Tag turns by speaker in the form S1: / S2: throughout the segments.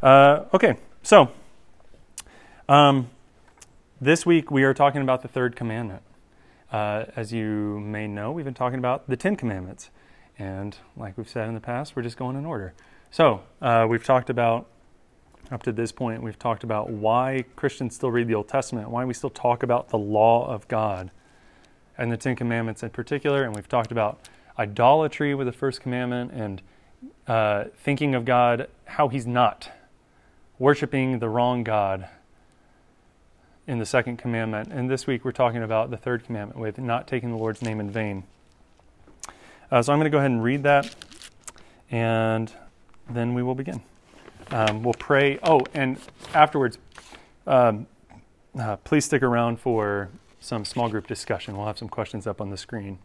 S1: Uh, okay, so um, this week we are talking about the third commandment. Uh, as you may know, we've been talking about the Ten Commandments. And like we've said in the past, we're just going in order. So uh, we've talked about, up to this point, we've talked about why Christians still read the Old Testament, why we still talk about the law of God and the Ten Commandments in particular. And we've talked about idolatry with the first commandment and uh, thinking of God how He's not, worshiping the wrong God in the second commandment. And this week we're talking about the third commandment with not taking the Lord's name in vain. Uh, so I'm going to go ahead and read that, and then we will begin. Um, we'll pray. Oh, and afterwards, um, uh, please stick around for some small group discussion. We'll have some questions up on the screen,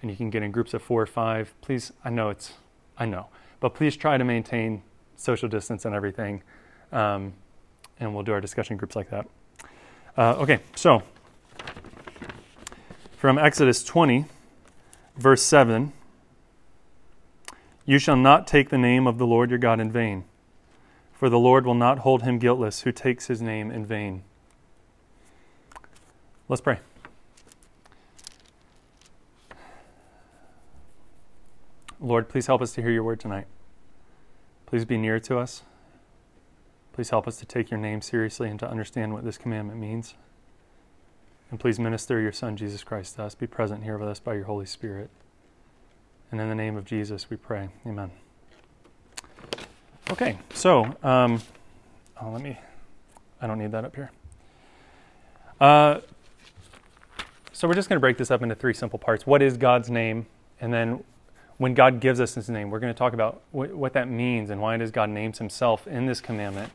S1: and you can get in groups of four or five. Please, I know it's, I know, but please try to maintain social distance and everything, um, and we'll do our discussion groups like that. Uh, okay, so from Exodus 20, verse 7 You shall not take the name of the Lord your God in vain, for the Lord will not hold him guiltless who takes his name in vain. Let's pray. Lord, please help us to hear your word tonight. Please be near to us. Please help us to take your name seriously and to understand what this commandment means. And please minister your Son, Jesus Christ, to us. Be present here with us by your Holy Spirit. And in the name of Jesus, we pray. Amen. Okay, so um, oh, let me, I don't need that up here. Uh, so we're just going to break this up into three simple parts. What is God's name? And then when God gives us his name, we're going to talk about wh- what that means and why does God names himself in this commandment.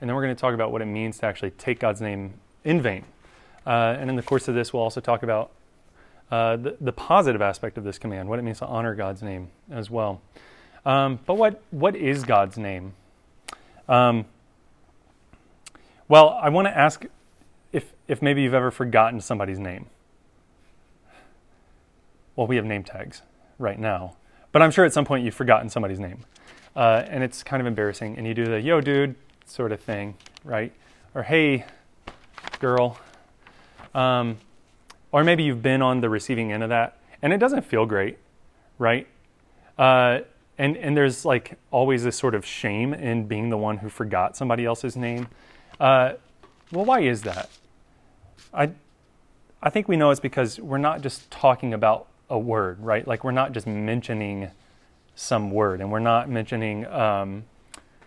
S1: And then we're going to talk about what it means to actually take God's name in vain. Uh, and in the course of this, we'll also talk about uh, the, the, positive aspect of this command, what it means to honor God's name as well. Um, but what, what is God's name? Um, well, I want to ask if, if maybe you've ever forgotten somebody's name. Well, we have name tags right now. But I'm sure at some point you've forgotten somebody's name. Uh, and it's kind of embarrassing. And you do the yo, dude sort of thing, right? Or hey, girl. Um, or maybe you've been on the receiving end of that and it doesn't feel great, right? Uh, and, and there's like always this sort of shame in being the one who forgot somebody else's name. Uh, well, why is that? I, I think we know it's because we're not just talking about a word, right? Like we're not just mentioning some word, and we're not mentioning um,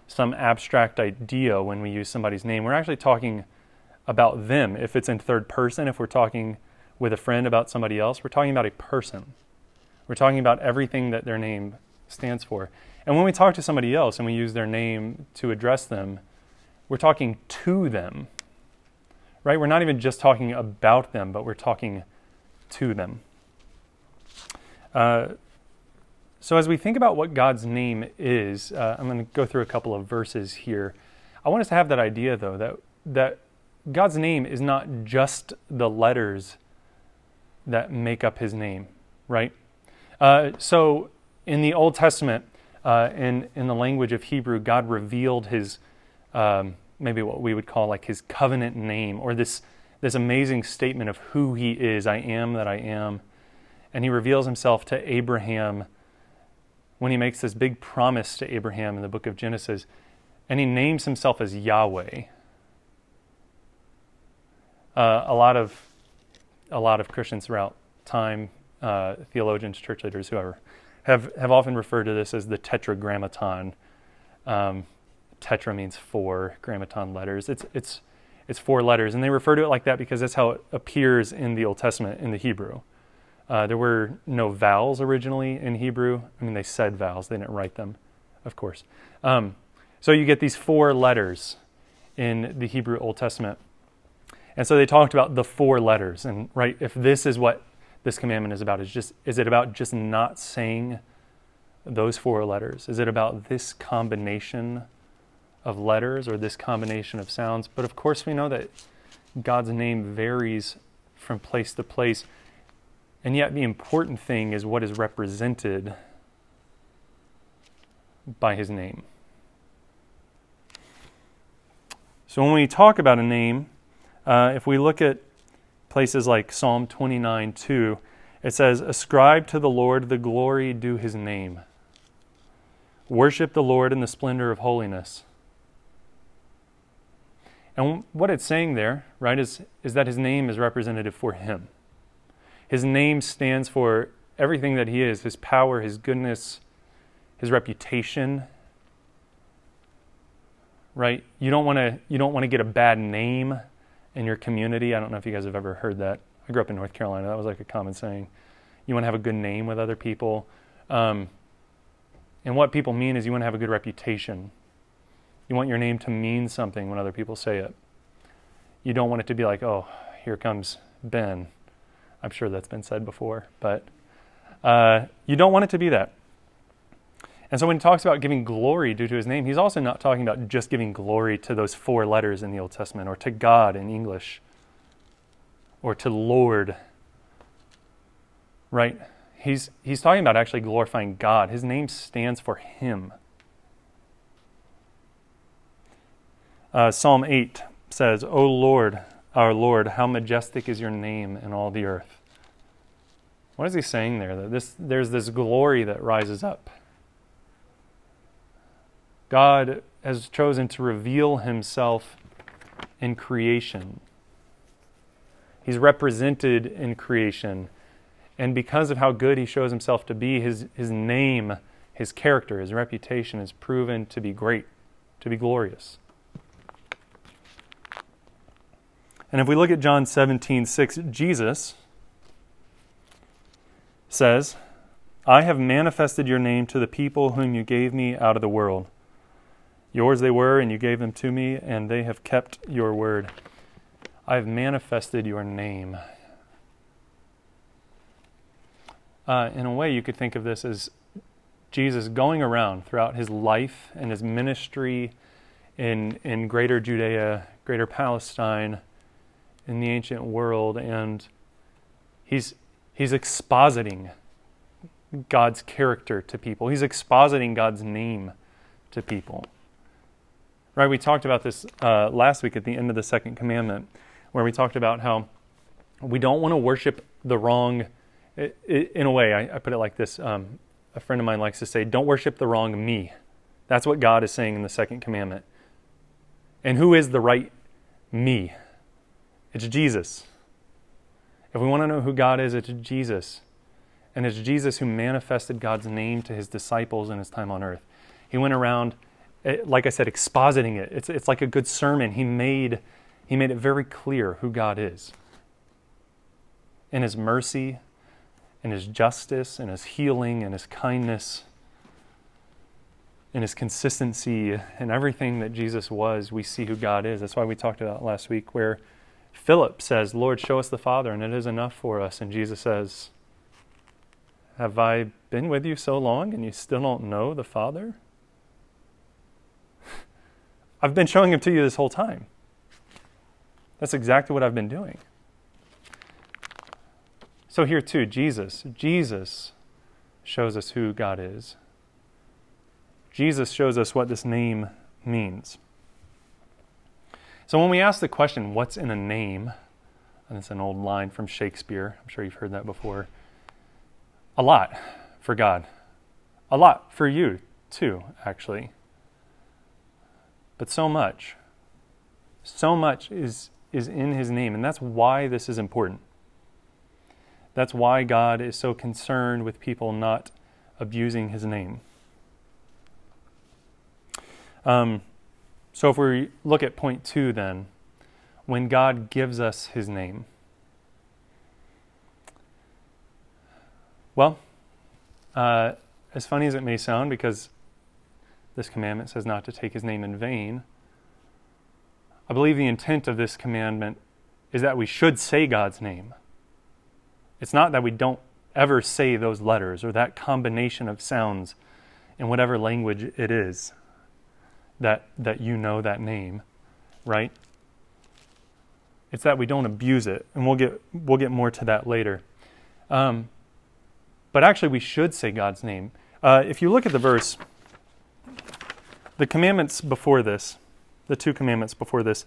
S1: some abstract idea when we use somebody's name. We're actually talking about them. If it's in third person, if we're talking with a friend about somebody else, we're talking about a person. We're talking about everything that their name stands for. And when we talk to somebody else and we use their name to address them, we're talking to them. Right? We're not even just talking about them, but we're talking to them. Uh, so, as we think about what God's name is, uh, I'm going to go through a couple of verses here. I want us to have that idea, though, that, that God's name is not just the letters that make up his name, right? Uh, so, in the Old Testament, uh, in, in the language of Hebrew, God revealed his, um, maybe what we would call like his covenant name, or this, this amazing statement of who he is I am that I am and he reveals himself to Abraham when he makes this big promise to Abraham in the book of Genesis, and he names himself as Yahweh. Uh, a lot of a lot of Christians throughout time, uh, theologians, church leaders, whoever, have have often referred to this as the Tetragrammaton. Um, tetra means four, grammaton letters. It's it's it's four letters, and they refer to it like that because that's how it appears in the Old Testament in the Hebrew. Uh, there were no vowels originally in Hebrew. I mean, they said vowels, they didn't write them, of course. Um, so you get these four letters in the Hebrew Old Testament. And so they talked about the four letters. And right, if this is what this commandment is about, is just is it about just not saying those four letters? Is it about this combination of letters or this combination of sounds? But of course we know that God's name varies from place to place. And yet, the important thing is what is represented by his name. So when we talk about a name, uh, if we look at places like Psalm 29 2, it says, Ascribe to the Lord the glory due his name. Worship the Lord in the splendor of holiness. And what it's saying there, right, is, is that his name is representative for him. His name stands for everything that he is his power, his goodness, his reputation. Right? You don't want to you don't want to get a bad name in your community. I don't know if you guys have ever heard that. I grew up in North Carolina. That was like a common saying. You want to have a good name with other people. Um, and what people mean is you want to have a good reputation. You want your name to mean something when other people say it. You don't want it to be like, oh, here comes Ben. I'm sure that's been said before, but uh, you don't want it to be that. And so when he talks about giving glory due to his name, he's also not talking about just giving glory to those four letters in the Old Testament or to God in English or to Lord. Right? He's, he's talking about actually glorifying God. His name stands for Him. Uh, Psalm 8 says, O Lord, our Lord, how majestic is your name in all the earth. What is he saying there? That this, there's this glory that rises up. God has chosen to reveal himself in creation. He's represented in creation and because of how good he shows himself to be, his, his name, his character, his reputation is proven to be great, to be glorious. And if we look at John 17, 6, Jesus says, I have manifested your name to the people whom you gave me out of the world. Yours they were, and you gave them to me, and they have kept your word. I have manifested your name. Uh, in a way, you could think of this as Jesus going around throughout his life and his ministry in, in greater Judea, greater Palestine, in the ancient world, and he's, he's expositing God's character to people. He's expositing God's name to people. Right? We talked about this uh, last week at the end of the second commandment, where we talked about how we don't want to worship the wrong in a way, I, I, put it like this. Um, a friend of mine likes to say, Don't worship the wrong me. That's what God is saying in the second commandment. And who is the right me? It's Jesus. If we want to know who God is, it's Jesus. And it's Jesus who manifested God's name to his disciples in his time on earth. He went around, eh, like I said, expositing it. It's, it's like a good sermon. He made, he made it very clear who God is. In his mercy, in his justice in his healing in his kindness in his consistency and everything that Jesus was, we see who God is. That's why we talked about last week where Philip says, Lord, show us the Father, and it is enough for us. And Jesus says, Have I been with you so long and you still don't know the Father? I've been showing him to you this whole time. That's exactly what I've been doing. So here too, Jesus, Jesus shows us who God is. Jesus shows us what this name means. So when we ask the question, what's in a name? And it's an old line from Shakespeare. I'm sure you've heard that before. A lot for God. A lot for you, too, actually. But so much. So much is, is in his name. And that's why this is important. That's why God is so concerned with people not abusing his name. Um, so if we look at point two, then, when God gives us his name, well, uh, as funny as it may sound, because this commandment says not to take his name in vain, I believe the intent of this commandment is that we should say God's name. It's not that we don't ever say those letters or that combination of sounds in whatever language it is that, that you know that name, right? It's that we don't abuse it, and we'll get, we'll get more to that later. Um, but actually, we should say God's name. Uh, if you look at the verse, the commandments before this, the two commandments before this,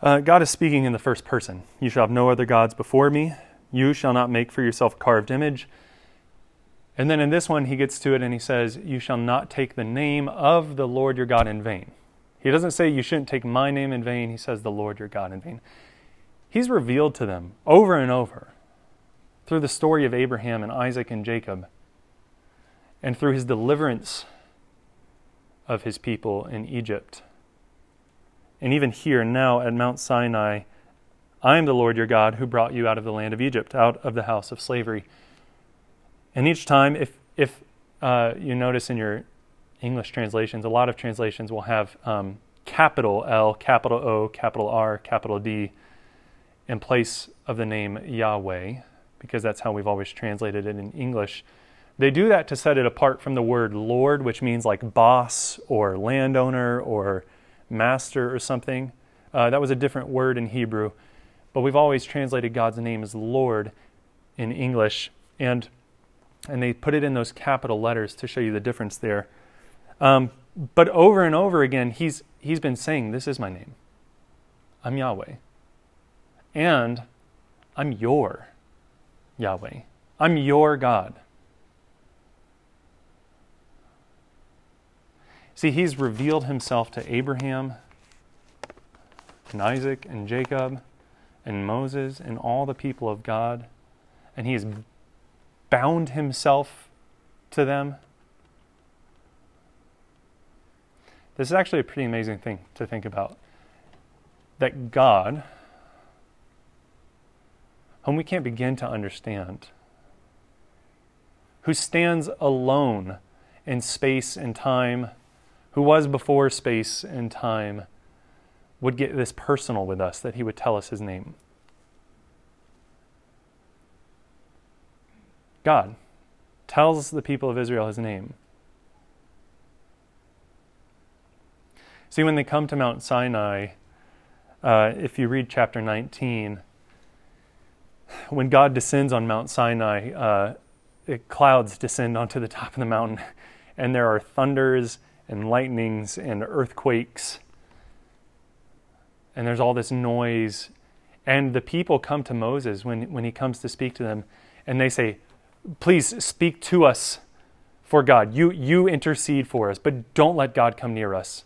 S1: uh, God is speaking in the first person. You shall have no other gods before me. You shall not make for yourself a carved image. And then in this one, he gets to it and he says, You shall not take the name of the Lord your God in vain. He doesn't say you shouldn't take my name in vain. He says the Lord your God in vain. He's revealed to them over and over through the story of Abraham and Isaac and Jacob and through his deliverance of his people in Egypt. And even here now at Mount Sinai, I am the Lord your God who brought you out of the land of Egypt, out of the house of slavery. And each time, if, if uh, you notice in your English translations, a lot of translations will have um, capital L, capital O, capital R, capital D in place of the name Yahweh, because that's how we've always translated it in English. They do that to set it apart from the word Lord, which means like boss or landowner or master or something. Uh, that was a different word in Hebrew, but we've always translated God's name as Lord in English, and and they put it in those capital letters to show you the difference there. Um, but over and over again, he's he's been saying, "This is my name. I'm Yahweh, and I'm your Yahweh. I'm your God." See, he's revealed himself to Abraham and Isaac and Jacob and Moses and all the people of God, and he bound himself to them. This is actually a pretty amazing thing to think about. That God, whom we can't begin to understand, who stands alone in space and time who was before space and time, would get this personal with us, that he would tell us his name. God tells the people of Israel his name. See, when they come to Mount Sinai, uh, if you read chapter 19, when God descends on Mount Sinai, uh, clouds descend onto the top of the mountain, and there are thunders and lightnings and earthquakes. And there's all this noise. And the people come to Moses when, when he comes to speak to them, and they say, Please speak to us for God. You, you intercede for us, but don't let God come near us.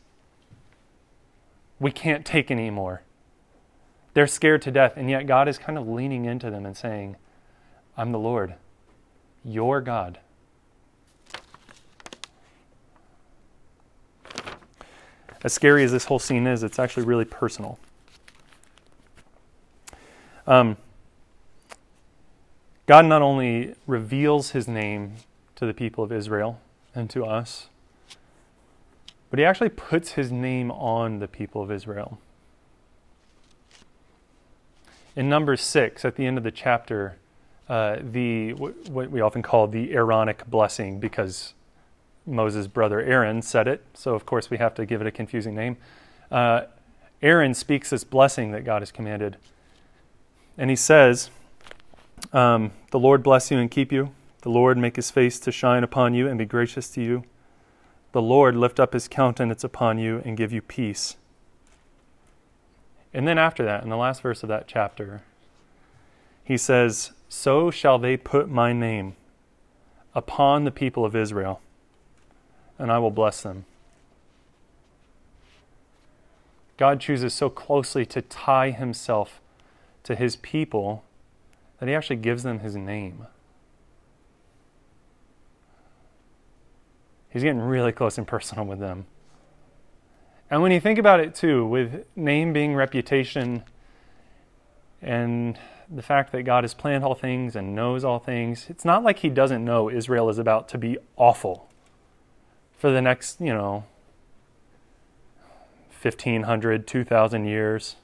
S1: We can't take any more. They're scared to death, and yet God is kind of leaning into them and saying, I'm the Lord, your God. as scary as this whole scene is, it's actually really personal. Um, God not only reveals his name to the people of Israel and to us, but he actually puts his name on the people of Israel. In Numbers 6, at the end of the chapter, uh, the what we often call the Aaronic blessing, because Moses' brother Aaron said it, so of course we have to give it a confusing name. Uh, Aaron speaks this blessing that God has commanded. And he says, um, The Lord bless you and keep you. The Lord make his face to shine upon you and be gracious to you. The Lord lift up his countenance upon you and give you peace. And then after that, in the last verse of that chapter, he says, So shall they put my name upon the people of Israel and I will bless them. God chooses so closely to tie himself to his people that he actually gives them his name. He's getting really close and personal with them. And when you think about it too, with name being reputation and the fact that God has planned all things and knows all things, it's not like he doesn't know Israel is about to be awful for the next, you know, 1500, 2000 years.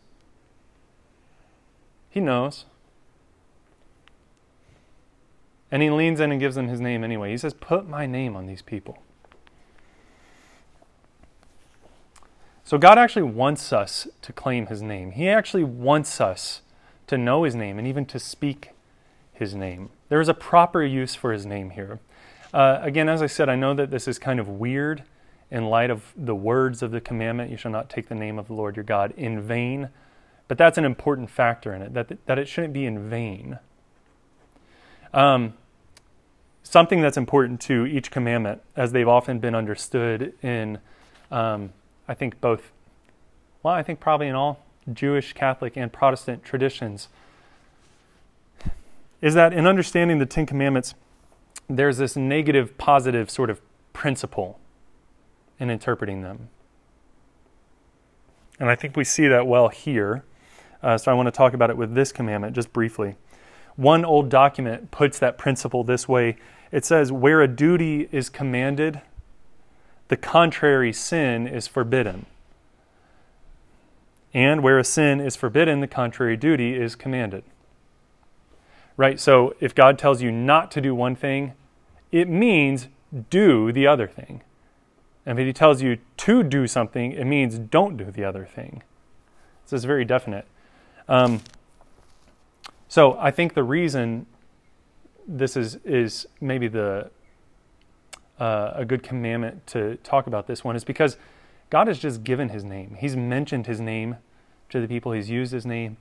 S1: He knows. And he leans in and gives them his name anyway. He says, Put my name on these people. So God actually wants us to claim his name. He actually wants us to know his name and even to speak his name. There is a proper use for his name here. Uh, again, as I said, I know that this is kind of weird in light of the words of the commandment, you shall not take the name of the Lord your God in vain. But that's an important factor in it, that, that it shouldn't be in vain. Um, something that's important to each commandment, as they've often been understood in, um, I think, both, well, I think probably in all Jewish, Catholic, and Protestant traditions, is that in understanding the Ten Commandments, there's this negative, positive sort of principle in interpreting them. And I think we see that well here. Uh, so I want to talk about it with this commandment just briefly. One old document puts that principle this way it says, Where a duty is commanded, the contrary sin is forbidden. And where a sin is forbidden, the contrary duty is commanded. Right? So if God tells you not to do one thing, it means do the other thing. And if he tells you to do something, it means don't do the other thing. This is very definite. Um, so I think the reason this is is maybe the uh, a good commandment to talk about this one is because God has just given His name. He's mentioned His name to the people. He's used His name.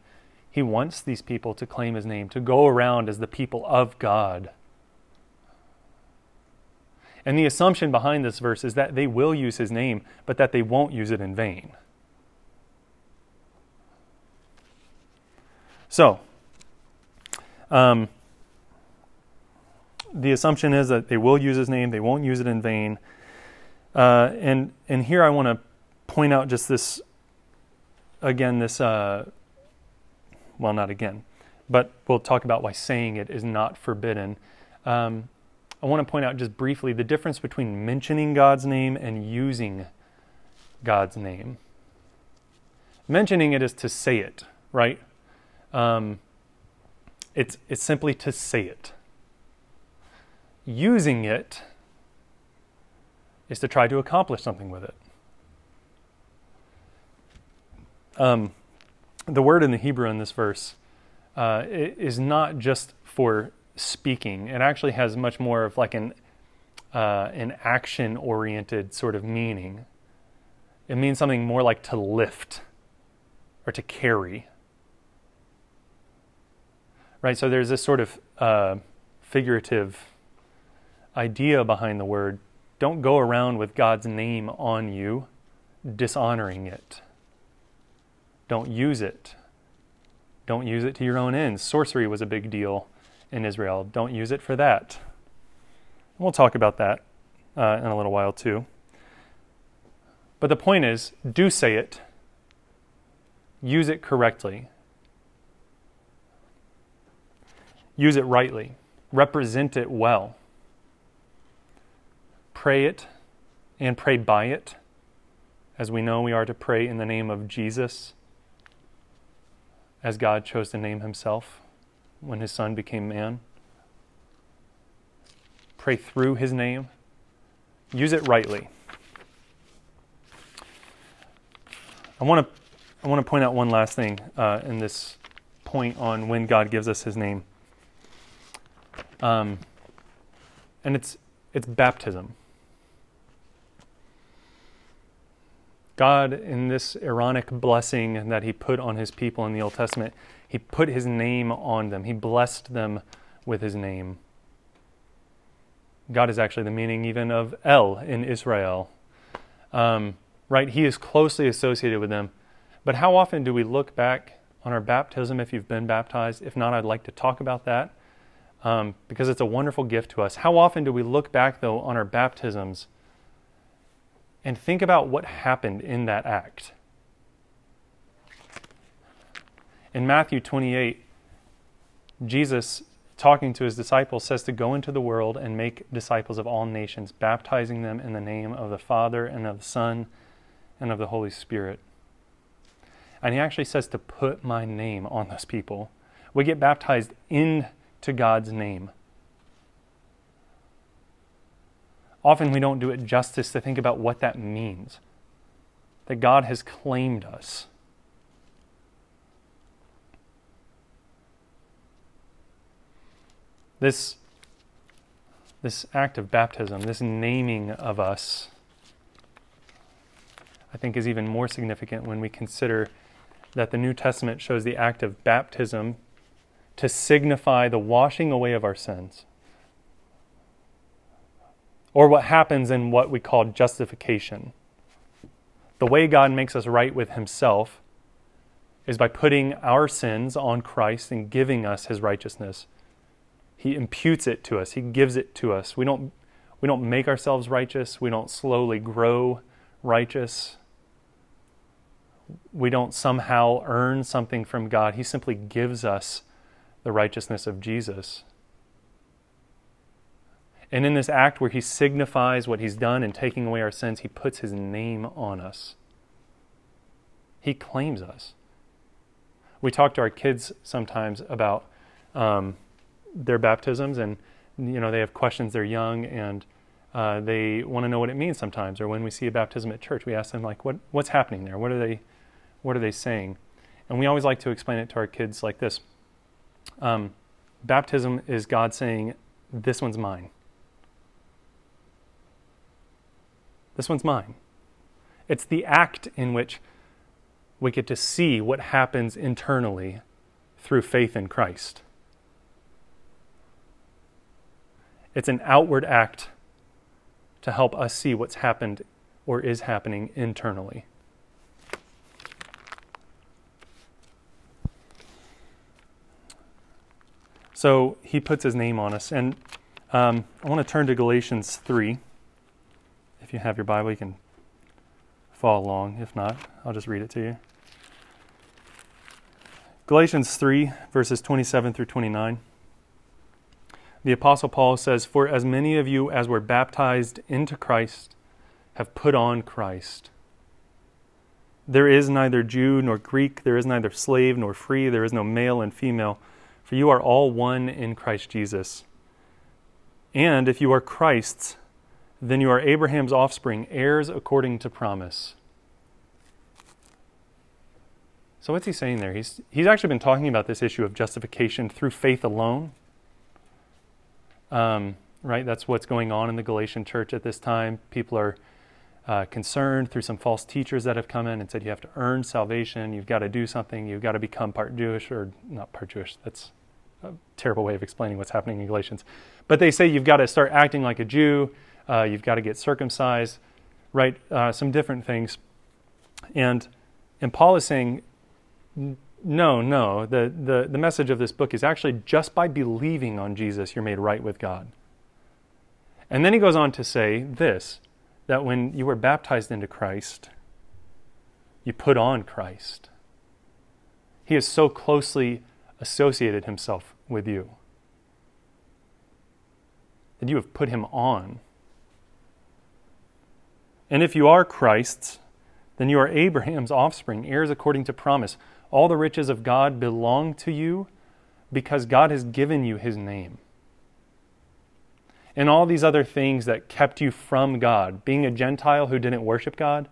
S1: He wants these people to claim His name, to go around as the people of God. And the assumption behind this verse is that they will use His name, but that they won't use it in vain. So, um, the assumption is that they will use his name, they won't use it in vain. Uh, and and here I want to point out just this again this uh, well not again, but we'll talk about why saying it is not forbidden. Um, I want to point out just briefly the difference between mentioning God's name and using God's name. Mentioning it is to say it, right? Um, it's it's simply to say it using it is to try to accomplish something with it. Um, the word in the Hebrew in this verse uh, is not just for speaking. It actually has much more of like an uh, an action oriented sort of meaning. It means something more like to lift or to carry. Right. So there's this sort of uh, figurative idea behind the word don't go around with God's name on you, dishonoring it. Don't use it. Don't use it to your own ends. Sorcery was a big deal in Israel. Don't use it for that. We'll talk about that uh, in a little while too. But the point is do say it, use it correctly, use it rightly, represent it well pray it and pray by it. As we know, we are to pray in the name of Jesus, as God chose to name himself when his son became man. Pray through his name. Use it rightly. I want to I want to point out one last thing uh, in this point on when God gives us His name, um, and it's it's baptism. God, in this Aaronic blessing that He put on His people in the Old Testament, He put His name on them. He blessed them with His name. God is actually the meaning even of El in Israel. Um, right? He is closely associated with them. But how often do we look back on our baptism if you've been baptized? If not, I'd like to talk about that um, because it's a wonderful gift to us. How often do we look back, though, on our baptisms and think about what happened in that act. In Matthew 28, Jesus, talking to his disciples, says to go into the world and make disciples of all nations, baptizing them in the name of the Father and of the Son and of the Holy Spirit. And he actually says to put my name on those people. We get baptized into God's name. Often we don't do it justice to think about what that means that God has claimed us. This, this act of baptism, this naming of us, I think is even more significant when we consider that the New Testament shows the act of baptism to signify the washing away of our sins. Or what happens in what we call justification. The way God makes us right with Himself is by putting our sins on Christ and giving us His righteousness. He imputes it to us, He gives it to us. We don't, we don't make ourselves righteous, we don't slowly grow righteous. We don't somehow earn something from God. He simply gives us the righteousness of Jesus. And in this act where he signifies what he's done in taking away our sins, he puts his name on us. He claims us. We talk to our kids sometimes about um, their baptisms, and you know they have questions. They're young, and uh, they want to know what it means sometimes. Or when we see a baptism at church, we ask them like, "What what's happening there? What are they what are they saying?" And we always like to explain it to our kids like this: um, Baptism is God saying, "This one's mine." This one's mine. It's the act in which we get to see what happens internally through faith in Christ. It's an outward act to help us see what's happened or is happening internally. So he puts his name on us. And um, I want to turn to Galatians 3. If you have your Bible, you can follow along. If not, I'll just read it to you. Galatians 3, verses 27 through 29. The Apostle Paul says, For as many of you as were baptized into Christ have put on Christ. There is neither Jew nor Greek, there is neither slave nor free, there is no male and female, for you are all one in Christ Jesus. And if you are Christ's, then you are Abraham's offspring, heirs according to promise. So, what's he saying there? He's, he's actually been talking about this issue of justification through faith alone. Um, right? That's what's going on in the Galatian church at this time. People are uh, concerned through some false teachers that have come in and said you have to earn salvation, you've got to do something, you've got to become part Jewish, or not part Jewish. That's a terrible way of explaining what's happening in Galatians. But they say you've got to start acting like a Jew uh, you've got to get circumcised, right? Uh, some different things. And, and Paul is saying, no, no. The, the, the message of this book is actually just by believing on Jesus, you're made right with God. And then he goes on to say this that when you were baptized into Christ, you put on Christ. He has so closely associated himself with you that you have put him on. And if you are Christ's, then you are Abraham's offspring, heirs according to promise. All the riches of God belong to you because God has given you his name. And all these other things that kept you from God, being a Gentile who didn't worship God,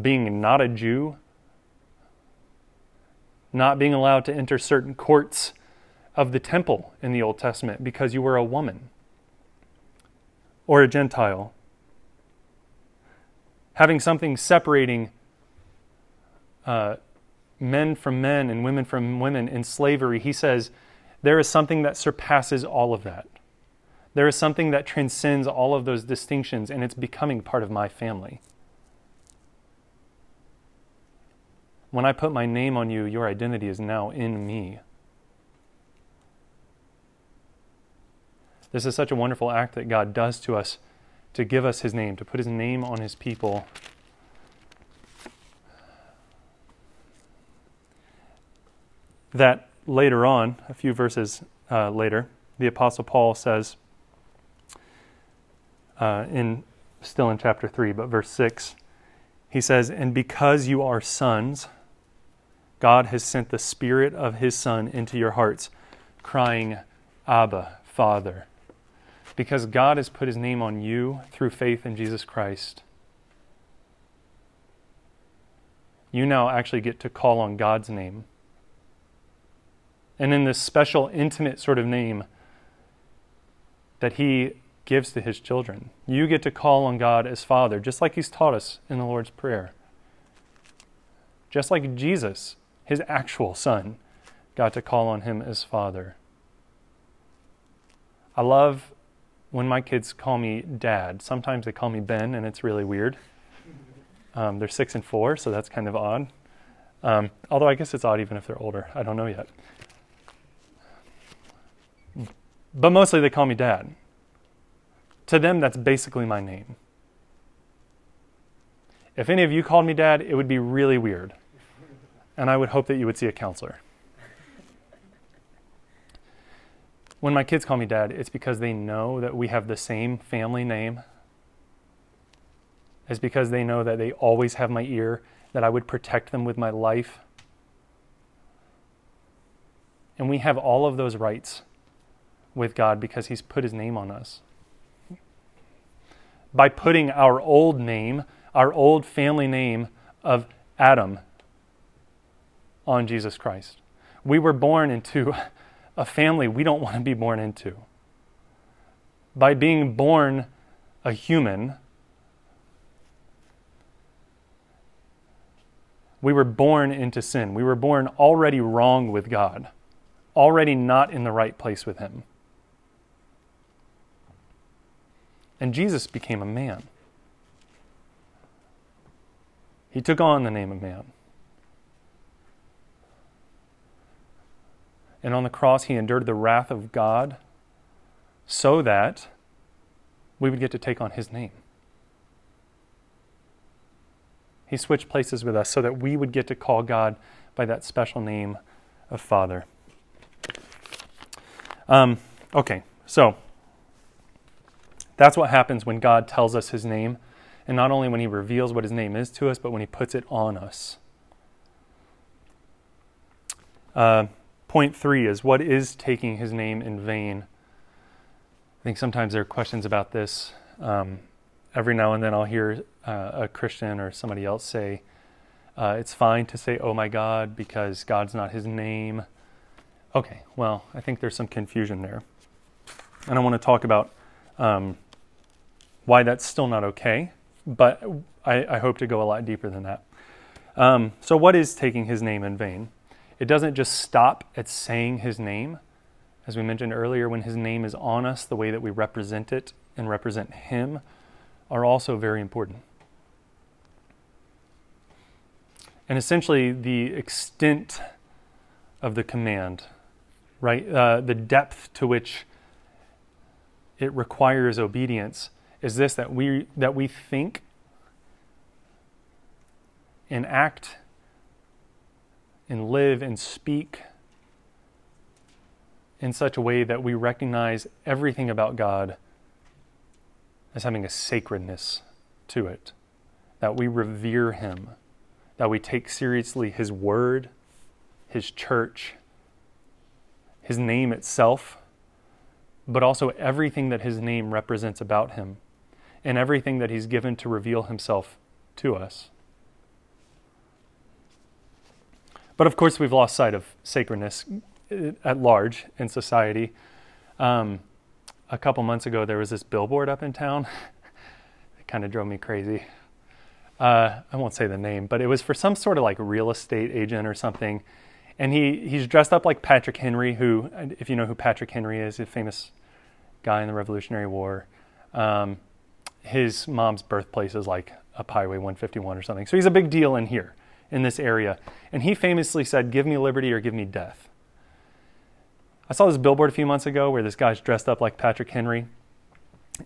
S1: being not a Jew, not being allowed to enter certain courts of the temple in the Old Testament because you were a woman or a Gentile having something separating uh, men from men and women from women in slavery, he says there is something that surpasses all of that. There is something that transcends all of those distinctions, and it's becoming part of my family. When I put my name on you, your identity is now in me. This is such a wonderful act that God does to us to give us his name, to put his name on his people. That later on, a few verses uh, later, the Apostle Paul says, uh, in still in chapter 3, but verse 6, he says, And because you are sons, God has sent the Spirit of His Son into your hearts, crying, Abba, Father because God has put his name on you through faith in Jesus Christ. You now actually get to call on God's name. And in this special, intimate sort of name that he gives to his children. You get to call on God as Father, just like he's taught us in the Lord's Prayer. Just like Jesus, his actual Son, got to call on him as Father. I love when my kids call me Dad. Sometimes they call me Ben, and it's really weird. Um, they're six and four, so that's kind of odd. Um, although I guess it's odd even if they're older. I don't know yet. But mostly they call me Dad. To them, that's basically my name. If any of you called me Dad, it would be really weird. And I would hope that you would see a counselor. When my kids call me Dad, it's because they know that we have the same family name It's because they know that they always have my ear, that I would protect them with my life. And we have all of those rights with God because He's put His name on us. By putting our old name, our old family name of Adam, on Jesus Christ. We were born into a family we don't want to be born into. By being born a human, We were born into sin. We were born already wrong with God, already not in the right place with Him. And Jesus became a man. He took on the name of man. And on the cross, he endured the wrath of God so that we would get to take on his name. He switched places with us so that we would get to call God by that special name of Father. Um, okay, so that's what happens when God tells us his name, and not only when he reveals what his name is to us, but when he puts it on us. Uh, point three is what is taking his name in vain? I think sometimes there are questions about this. Um, every now and then I'll hear uh, a Christian or somebody else say, uh, it's fine to say, oh my God, because God's not his name. Okay, well, I think there's some confusion there. And I want to talk about um, why that's still not okay, but I, I, hope to go a lot deeper than that. Um, so, what is taking his name in vain? It doesn't just stop at saying his name. As we mentioned earlier, when his name is on us, the way that we represent it and represent him are also very important. And essentially, the extent of the command, right, uh, the depth to which it requires obedience is this that we, that we think and act and live and speak in such a way that we recognize everything about God as having a sacredness to it, that we revere Him, that we take seriously His Word, His church, His name itself, but also everything that His name represents about Him, and everything that He's given to reveal Himself to us. But of course, we've lost sight of sacredness at large in society. Um, a couple months ago, there was this billboard up in town. it kind of drove me crazy. Uh, I won't say the name, but it was for some sort of like real estate agent or something. And he, he's dressed up like Patrick Henry, who, if you know who Patrick Henry is, a famous guy in the Revolutionary War. Um, his mom's birthplace is like up Highway 151 or something. So he's a big deal in here, in this area. And he famously said, Give me liberty or give me death. I saw this billboard a few months ago where this guy's dressed up like Patrick Henry,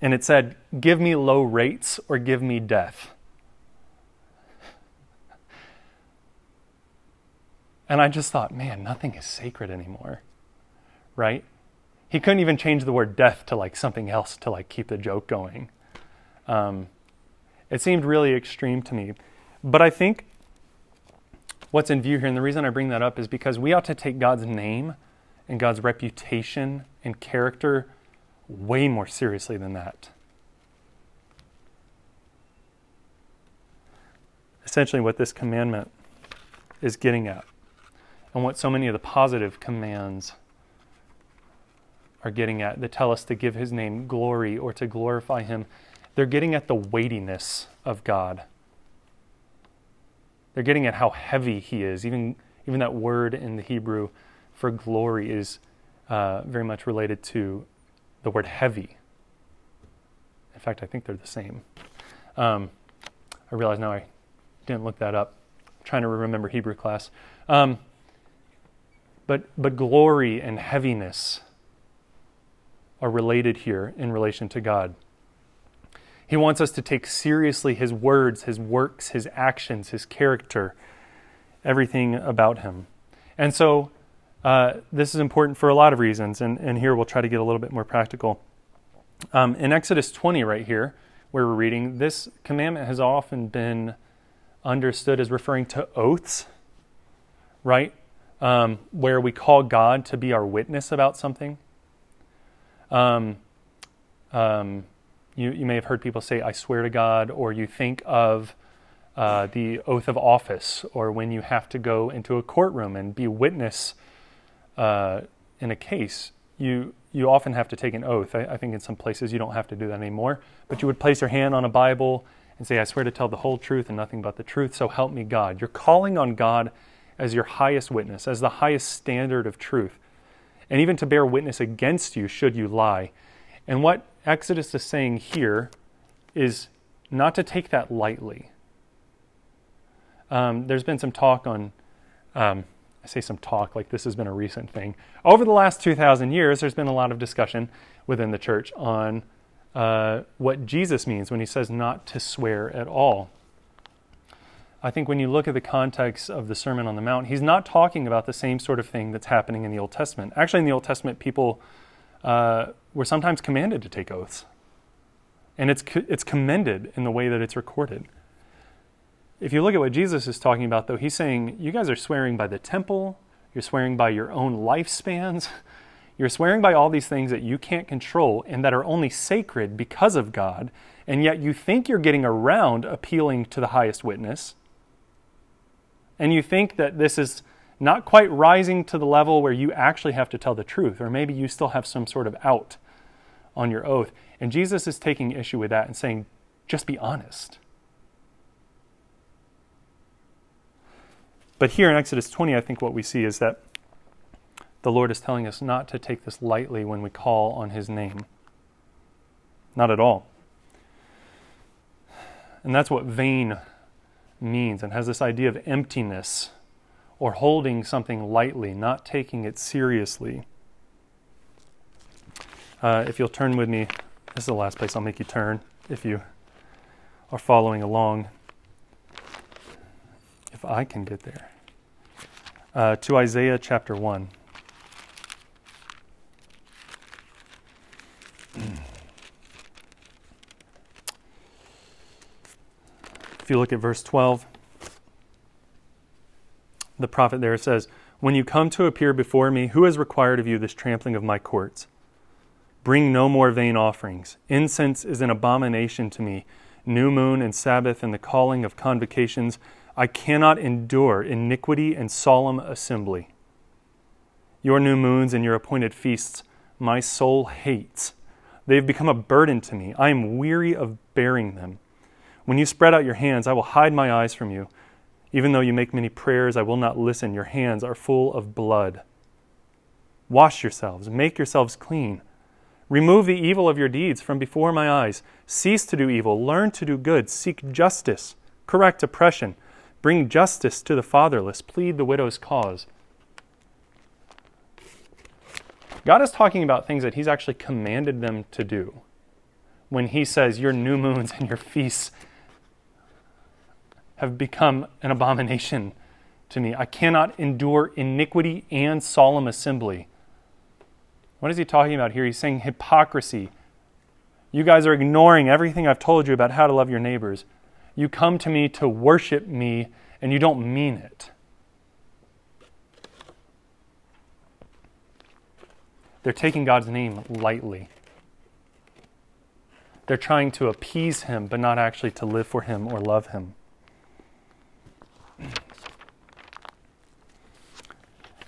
S1: and it said, Give me low rates or give me death. And I just thought, man, nothing is sacred anymore, right? He couldn't even change the word death to like something else to like keep the joke going. Um, it seemed really extreme to me. But I think what's in view here, and the reason I bring that up is because we ought to take God's name and God's reputation and character way more seriously than that. Essentially, what this commandment is getting at, and what so many of the positive commands are getting at that tell us to give his name glory or to glorify him. They're getting at the weightiness of God. They're getting at how heavy he is. Even, even that word in the Hebrew for glory is uh, very much related to the word heavy. In fact, I think they're the same. Um, I realize now I didn't look that up. I'm trying to remember Hebrew class. Um, but, but glory and heaviness are related here in relation to God. He wants us to take seriously his words, his works, his actions, his character, everything about him. And so uh, this is important for a lot of reasons, and, and here we'll try to get a little bit more practical. Um, in Exodus 20, right here, where we're reading, this commandment has often been understood as referring to oaths, right? Um, where we call God to be our witness about something. Um, um, you, you may have heard people say, I swear to God, or you think of uh, the oath of office, or when you have to go into a courtroom and be witness uh, in a case. You, you often have to take an oath. I, I think in some places you don't have to do that anymore, but you would place your hand on a Bible and say, I swear to tell the whole truth and nothing but the truth, so help me God. You're calling on God as your highest witness, as the highest standard of truth and even to bear witness against you should you lie. And what Exodus is saying here is not to take that lightly. Um, there's been some talk on, um, I say some talk like this has been a recent thing. Over the last 2,000 years, there's been a lot of discussion within the church on uh, what Jesus means when he says not to swear at all. I think when you look at the context of the Sermon on the Mount, he's not talking about the same sort of thing that's happening in the Old Testament. Actually, in the Old Testament, people uh, were sometimes commanded to take oaths, and it's it's commended in the way that it's recorded. If you look at what Jesus is talking about, though, he's saying you guys are swearing by the temple, you're swearing by your own lifespans, you're swearing by all these things that you can't control and that are only sacred because of God, and yet you think you're getting around appealing to the highest witness. And you think that this is not quite rising to the level where you actually have to tell the truth, or maybe you still have some sort of out on your oath. And Jesus is taking issue with that and saying, just be honest. But here in Exodus 20, I think what we see is that the Lord is telling us not to take this lightly when we call on His name. Not at all. And that's what vain means and has this idea of emptiness or holding something lightly, not taking it seriously. Uh, if you'll turn with me, this is the last place I'll make you turn if you are following along. If I can get there. Uh, to Isaiah chapter 1. If you look at verse 12, the prophet there says, When you come to appear before me, who has required of you this trampling of my courts? Bring no more vain offerings. Incense is an abomination to me. New moon and Sabbath and the calling of convocations. I cannot endure iniquity and solemn assembly. Your new moons and your appointed feasts, my soul hates. They have become a burden to me. I am weary of bearing them. When you spread out your hands, I will hide my eyes from you. Even though you make many prayers, I will not listen. Your hands are full of blood. Wash yourselves, make yourselves clean. Remove the evil of your deeds from before my eyes. Cease to do evil, learn to do good, seek justice, correct oppression, bring justice to the fatherless, plead the widow's cause. God is talking about things that He's actually commanded them to do. When He says, Your new moons and your feasts have become an abomination to me. I cannot endure iniquity and solemn assembly. What is he talking about here? He's saying hypocrisy. You guys are ignoring everything I've told you about how to love your neighbors. You come to me to worship me, and you don't mean it. They're taking God's name lightly. They're trying to appease him, but not actually to live for him or love him.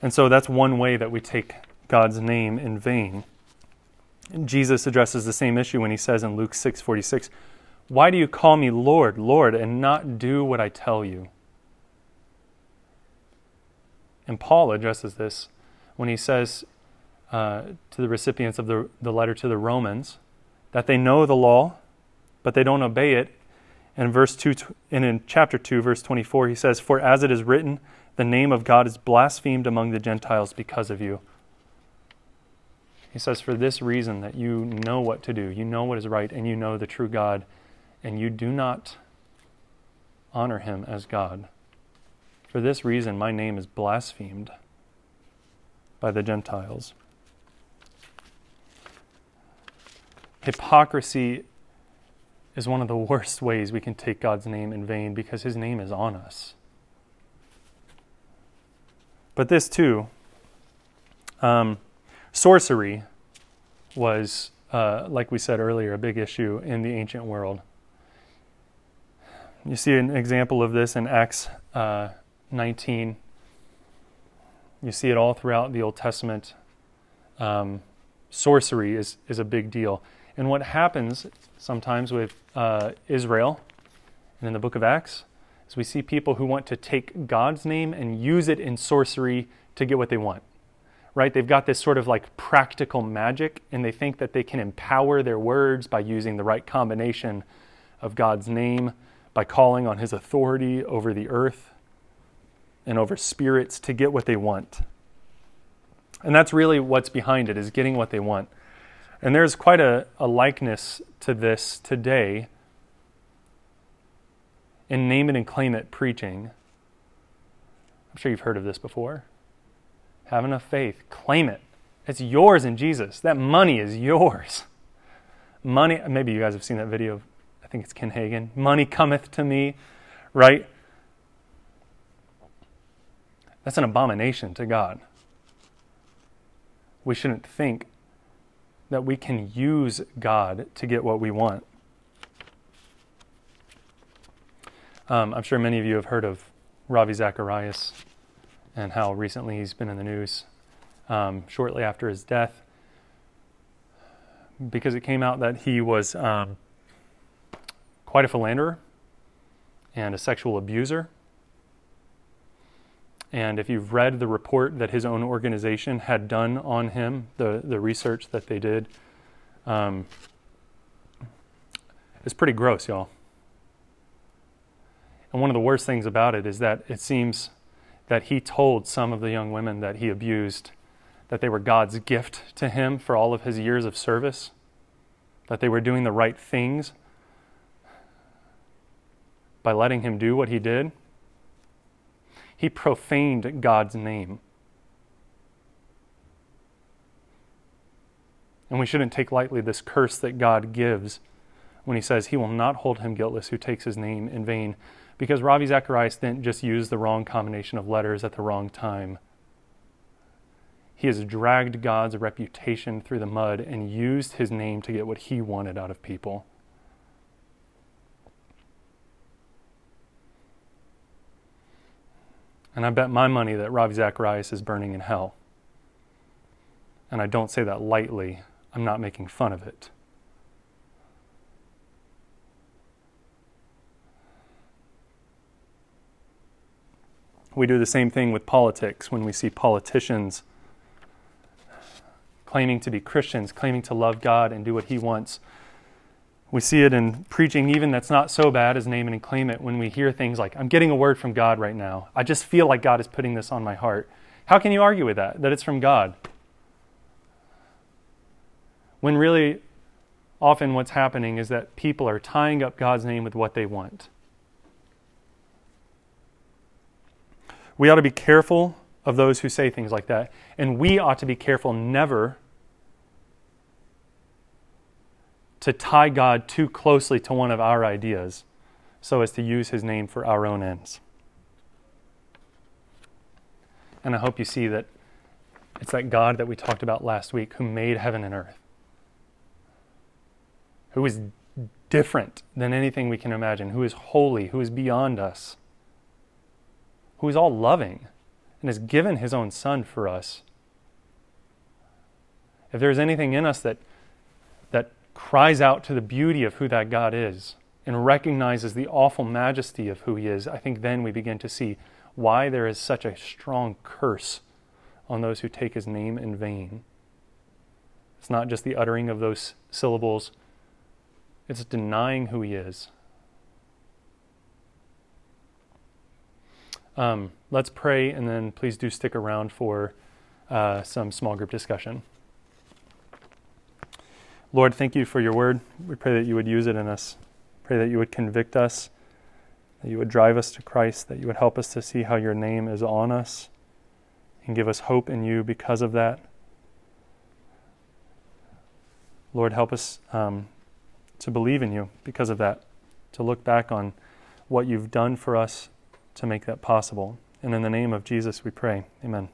S1: And so that's one way that we take God's name in vain. Jesus addresses the same issue when he says in Luke 6:46, "Why do you call me Lord, Lord, and not do what I tell you?" And Paul addresses this when he says uh, to the recipients of the, the letter to the Romans that they know the law, but they don't obey it. And verse two, and in chapter two, verse twenty-four, he says, "For as it is written, the name of God is blasphemed among the Gentiles because of you." He says, For this reason, that you know what to do, you know what is right, and you know the true God, and you do not honor him as God. For this reason, my name is blasphemed by the Gentiles. Hypocrisy is one of the worst ways we can take God's name in vain because his name is on us. But this too, um, sorcery was, uh, like we said earlier, a big issue in the ancient world. You see an example of this in Acts uh, 19. You see it all throughout the Old Testament. Um, sorcery is, is a big deal. And what happens sometimes with uh, Israel and in the book of Acts is we see people who want to take God's name and use it in sorcery to get what they want. Right? They've got this sort of like practical magic, and they think that they can empower their words by using the right combination of God's name, by calling on His authority over the earth and over spirits to get what they want. And that's really what's behind it, is getting what they want. And there's quite a, a likeness to this today in name it and claim it preaching. I'm sure you've heard of this before. Have enough faith, claim it. It's yours in Jesus. That money is yours. Money, maybe you guys have seen that video of, I think it's Ken Hagin. Money cometh to me, right? That's an abomination to God. We shouldn't think that we can use God to get what we want. Um, I'm sure many of you have heard of Ravi Zacharias and how recently he's been in the news um, shortly after his death because it came out that he was um, quite a philanderer and a sexual abuser. And if you've read the report that his own organization had done on him, the, the research that they did, um, it's pretty gross, y'all. And one of the worst things about it is that it seems that he told some of the young women that he abused that they were God's gift to him for all of his years of service, that they were doing the right things by letting him do what he did. He profaned God's name. And we shouldn't take lightly this curse that God gives when he says he will not hold him guiltless who takes his name in vain. Because Ravi Zacharias didn't just use the wrong combination of letters at the wrong time. He has dragged God's reputation through the mud and used his name to get what he wanted out of people. And I bet my money that Ravi Zacharias is burning in hell. And I don't say that lightly, I'm not making fun of it. We do the same thing with politics when we see politicians claiming to be Christians, claiming to love God and do what He wants we see it in preaching, even that's not so bad as name it and claim it, when we hear things like, I'm getting a word from God right now. I just feel like God is putting this on my heart. How can you argue with that, that it's from God? When really, often what's happening is that people are tying up God's name with what they want. We ought to be careful of those who say things like that. And we ought to be careful never to tie God too closely to one of our ideas so as to use his name for our own ends. And I hope you see that it's that God that we talked about last week who made heaven and earth, who is different than anything we can imagine, who is holy, who is beyond us, who is all loving and has given his own Son for us. If there's anything in us that that cries out to the beauty of who that God is and recognizes the awful majesty of who He is, I think then we begin to see why there is such a strong curse on those who take His name in vain. It's not just the uttering of those syllables, it's denying who He is. Um, let's pray, and then please do stick around for uh, some small group discussion. Lord, thank you for your word. We pray that you would use it in us. Pray that you would convict us, that you would drive us to Christ, that you would help us to see how your name is on us and give us hope in you because of that. Lord, help us um, to believe in you because of that, to look back on what you've done for us to make that possible. And in the name of Jesus, we pray. Amen.